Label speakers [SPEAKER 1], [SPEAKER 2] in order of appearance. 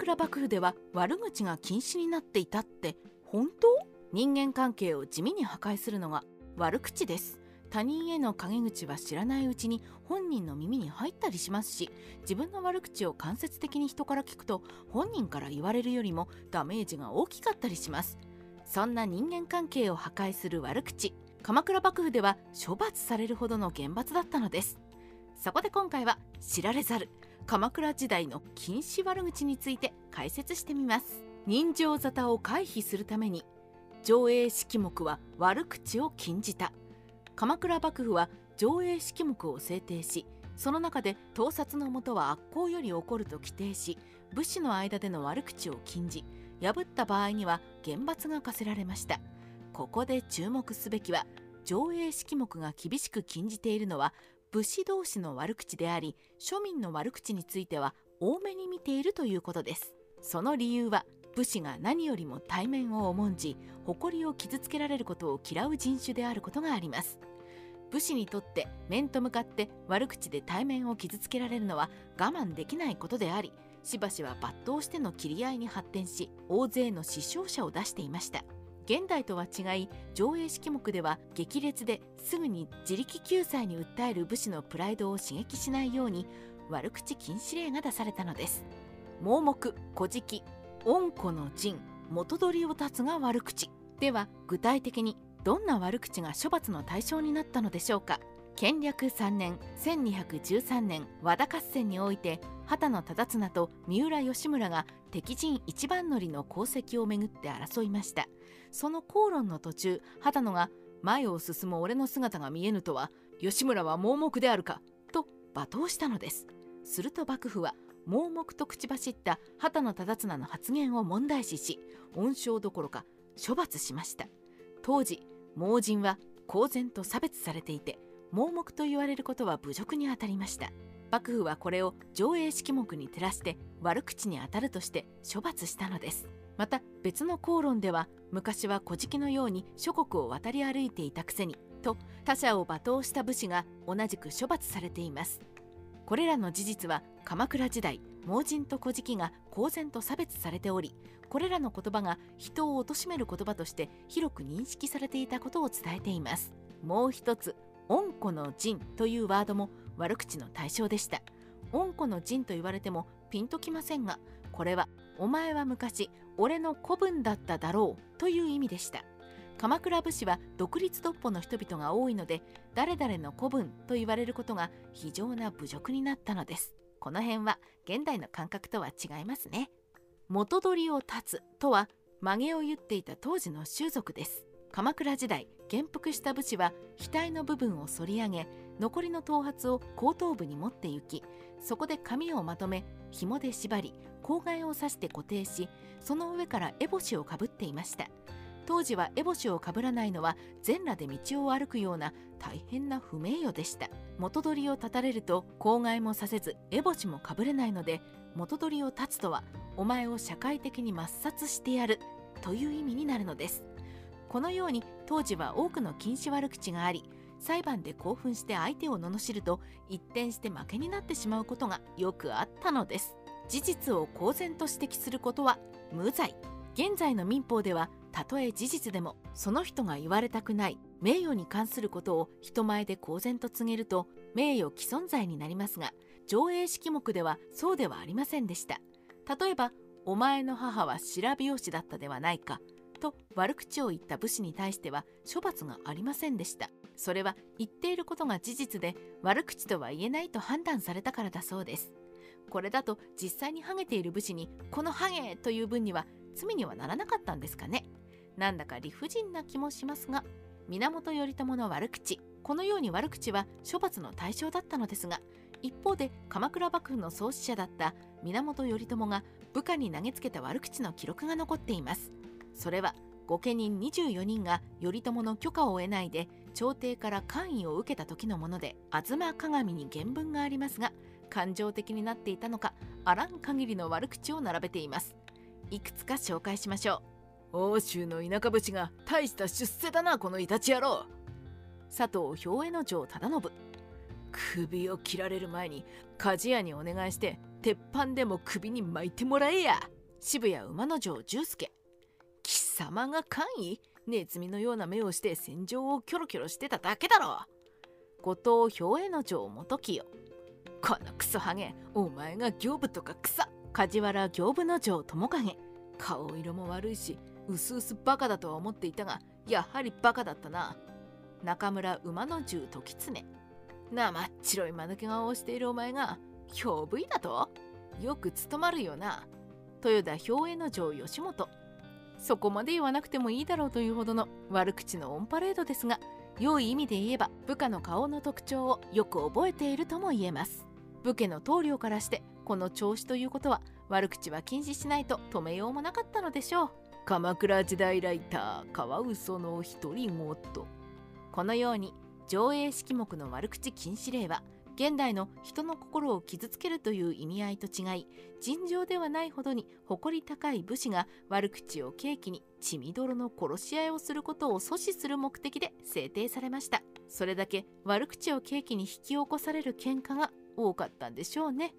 [SPEAKER 1] 倉幕府では悪口が禁止になっていたって本当？人間関係を地味に破壊するのが悪口です。他人への陰口は知らないうちに本人の耳に入ったりしますし自分の悪口を間接的に人から聞くと本人から言われるよりもダメージが大きかったりします。そんな人間関係を破壊する悪口鎌倉幕府では処罰されるほどの厳罰だったのです。そこで今回は知られざる鎌倉時代の禁止悪口について解説してみます。人情沙汰を回避するために上映式目は悪口を禁じた。鎌倉幕府は上映式目を制定しその中で盗撮のもとは悪行より起こると規定し武士の間での悪口を禁じ破った場合には厳罰が課せられました。ここで注目すべきは上映式目が厳しく禁じているのは武士同士の悪口であり庶民の悪口については多めに見ているということです。その理由は武士が何よりも対面を重んじ誇りを傷つけられることを嫌う人種であることがあります。武士にとって面と向かって悪口で対面を傷つけられるのは我慢できないことでありしばしは抜刀しての切り合いに発展し大勢の死傷者を出していました。現代とは違い上映式目では激烈ですぐに自力救済に訴える武士のプライドを刺激しないように悪口禁止令が出されたのです。盲目古事記恩子の陣元取りを断つが悪口。では具体的にどんな悪口が処罰の対象になったのでしょうか。建略3年1213年和田合戦において畑野忠綱と三浦義村が敵陣一番乗りの功績をめぐって争いました。その口論の途中畑野が前を進む俺の姿が見えぬとは吉村は盲目であるかと罵倒したのです。すると幕府は盲目と口走った畑野忠綱の発言を問題視し恩賞どころか処罰しました。当時盲人は公然と差別されていて盲目と言われることは侮辱にあたりました。幕府はこれを上映式目に照らして悪口にあたるとして処罰したのです。また別の口論では昔は古事記のように諸国を渡り歩いていたくせにと他者を罵倒した武士が同じく処罰されています。これらの事実は鎌倉時代盲人と古事記が公然と差別されておりこれらの言葉が人を貶める言葉として広く認識されていたことを伝えています。もう一つ「恩子の陣」というワードも悪口の対象でした。恩子の陣と言われてもピンときません。がこれはお前は昔俺の子分だっただろうという意味でした鎌倉武士は独立独歩の人々が多いので誰々の子分と言われることが非常な侮辱になったのですこの辺は現代の感覚とは違いますね元取りを立つとは曲げを言っていた当時の習俗です鎌倉時代元服した武士は額の部分を反り上げ残りの頭髪を後頭部に持って行きそこで髪をまとめ紐で縛り口外を刺して固定しその上から烏帽子をかぶっていました。当時は烏帽子をかぶらないのは全裸で道を歩くような大変な不名誉でした。元取りを断たれると口外もさせず烏帽子もかぶれないので元取りを断つとはお前を社会的に抹殺してやるという意味になるのです。このように当時は多くの禁止悪口があり裁判で興奮して相手を罵ると一転して負けになってしまうことがよくあったのです。事実を公然と指摘することは無罪。現在の民法ではたとえ事実でもその人が言われたくない名誉に関することを人前で公然と告げると名誉毀損罪になりますが上映式目ではそうではありませんでした。例えば「お前の母は白拍子だったではないか」と悪口を言った武士に対しては処罰がありませんでした。それは言っていることが事実で悪口とは言えないと判断されたからだそうです。これだと実際にハゲている武士にこのハゲという分には罪にはならなかったんですかね。なんだか理不尽な気もしますが源頼朝の悪口このように悪口は処罰の対象だったのですが一方で鎌倉幕府の創始者だった源頼朝が部下に投げつけた悪口の記録が残っています。それは御家人24人が頼朝の許可を得ないで朝廷から官位を受けた時のもので吾妻鏡に原文がありますが感情的になっていたのかあらん限りの悪口を並べています。いくつか紹介しましょう。欧州の田舎節が大した出世だなこのイタチ野郎。佐藤兵衛の城忠信。首を切られる前に鍛冶屋にお願いして鉄板でも首に巻いてもらえや。渋谷馬の城重介貴様が官位ネズミのような目をして戦場をキョロキョロしてただけだろ後藤兵衛の城元清。このクソハゲお前が行部とか草梶原行部の城友影。顔色も悪いしうすうすバカだとは思っていたがやはりバカだったな。中村馬の銃時常。生っ白い間抜け顔をしているお前が兵部医だと？よく務まるよな。豊田兵衛の城吉本。そこまで言わなくてもいいだろうというほどの悪口のオンパレードですが良い意味で言えば部下の顔の特徴をよく覚えているとも言えます。武家の棟梁からしてこの調子ということは悪口は禁止しないと止めようもなかったのでしょう。鎌倉時代ライターカワウソの独り言このように上映式目の悪口禁止令は現代の人の心を傷つけるという意味合いと違い尋常ではないほどに誇り高い武士が悪口を契機に血みどろの殺し合いをすることを阻止する目的で制定されました。それだけ悪口を契機に引き起こされる喧嘩が多かったんでしょうね。